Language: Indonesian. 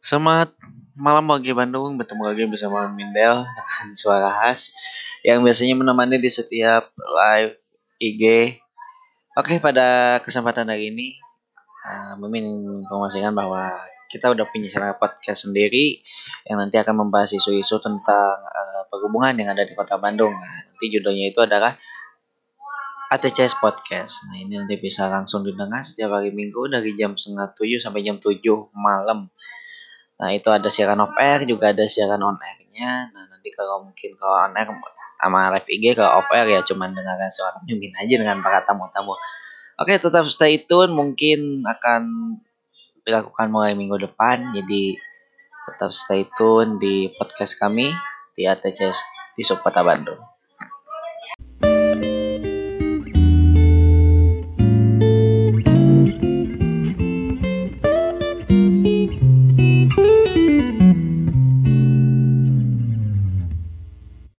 Selamat malam bagi Bandung, bertemu lagi bersama Mindel dengan suara khas yang biasanya menemani di setiap live IG. Oke, pada kesempatan hari ini, uh, Mimin informasikan bahwa kita udah punya channel podcast sendiri yang nanti akan membahas isu-isu tentang uh, perhubungan yang ada di kota Bandung. Nah, nanti judulnya itu adalah ATCS Podcast. Nah ini nanti bisa langsung didengar setiap hari Minggu dari jam setengah tujuh sampai jam tujuh malam. Nah itu ada siaran off air juga ada siaran on airnya. Nah nanti kalau mungkin kalau on air sama live IG kalau off air ya cuman dengarkan suara mimin aja dengan para tamu-tamu. Oke tetap stay tune mungkin akan dilakukan mulai minggu depan jadi tetap stay tune di podcast kami di ATC di Subkota Bandung.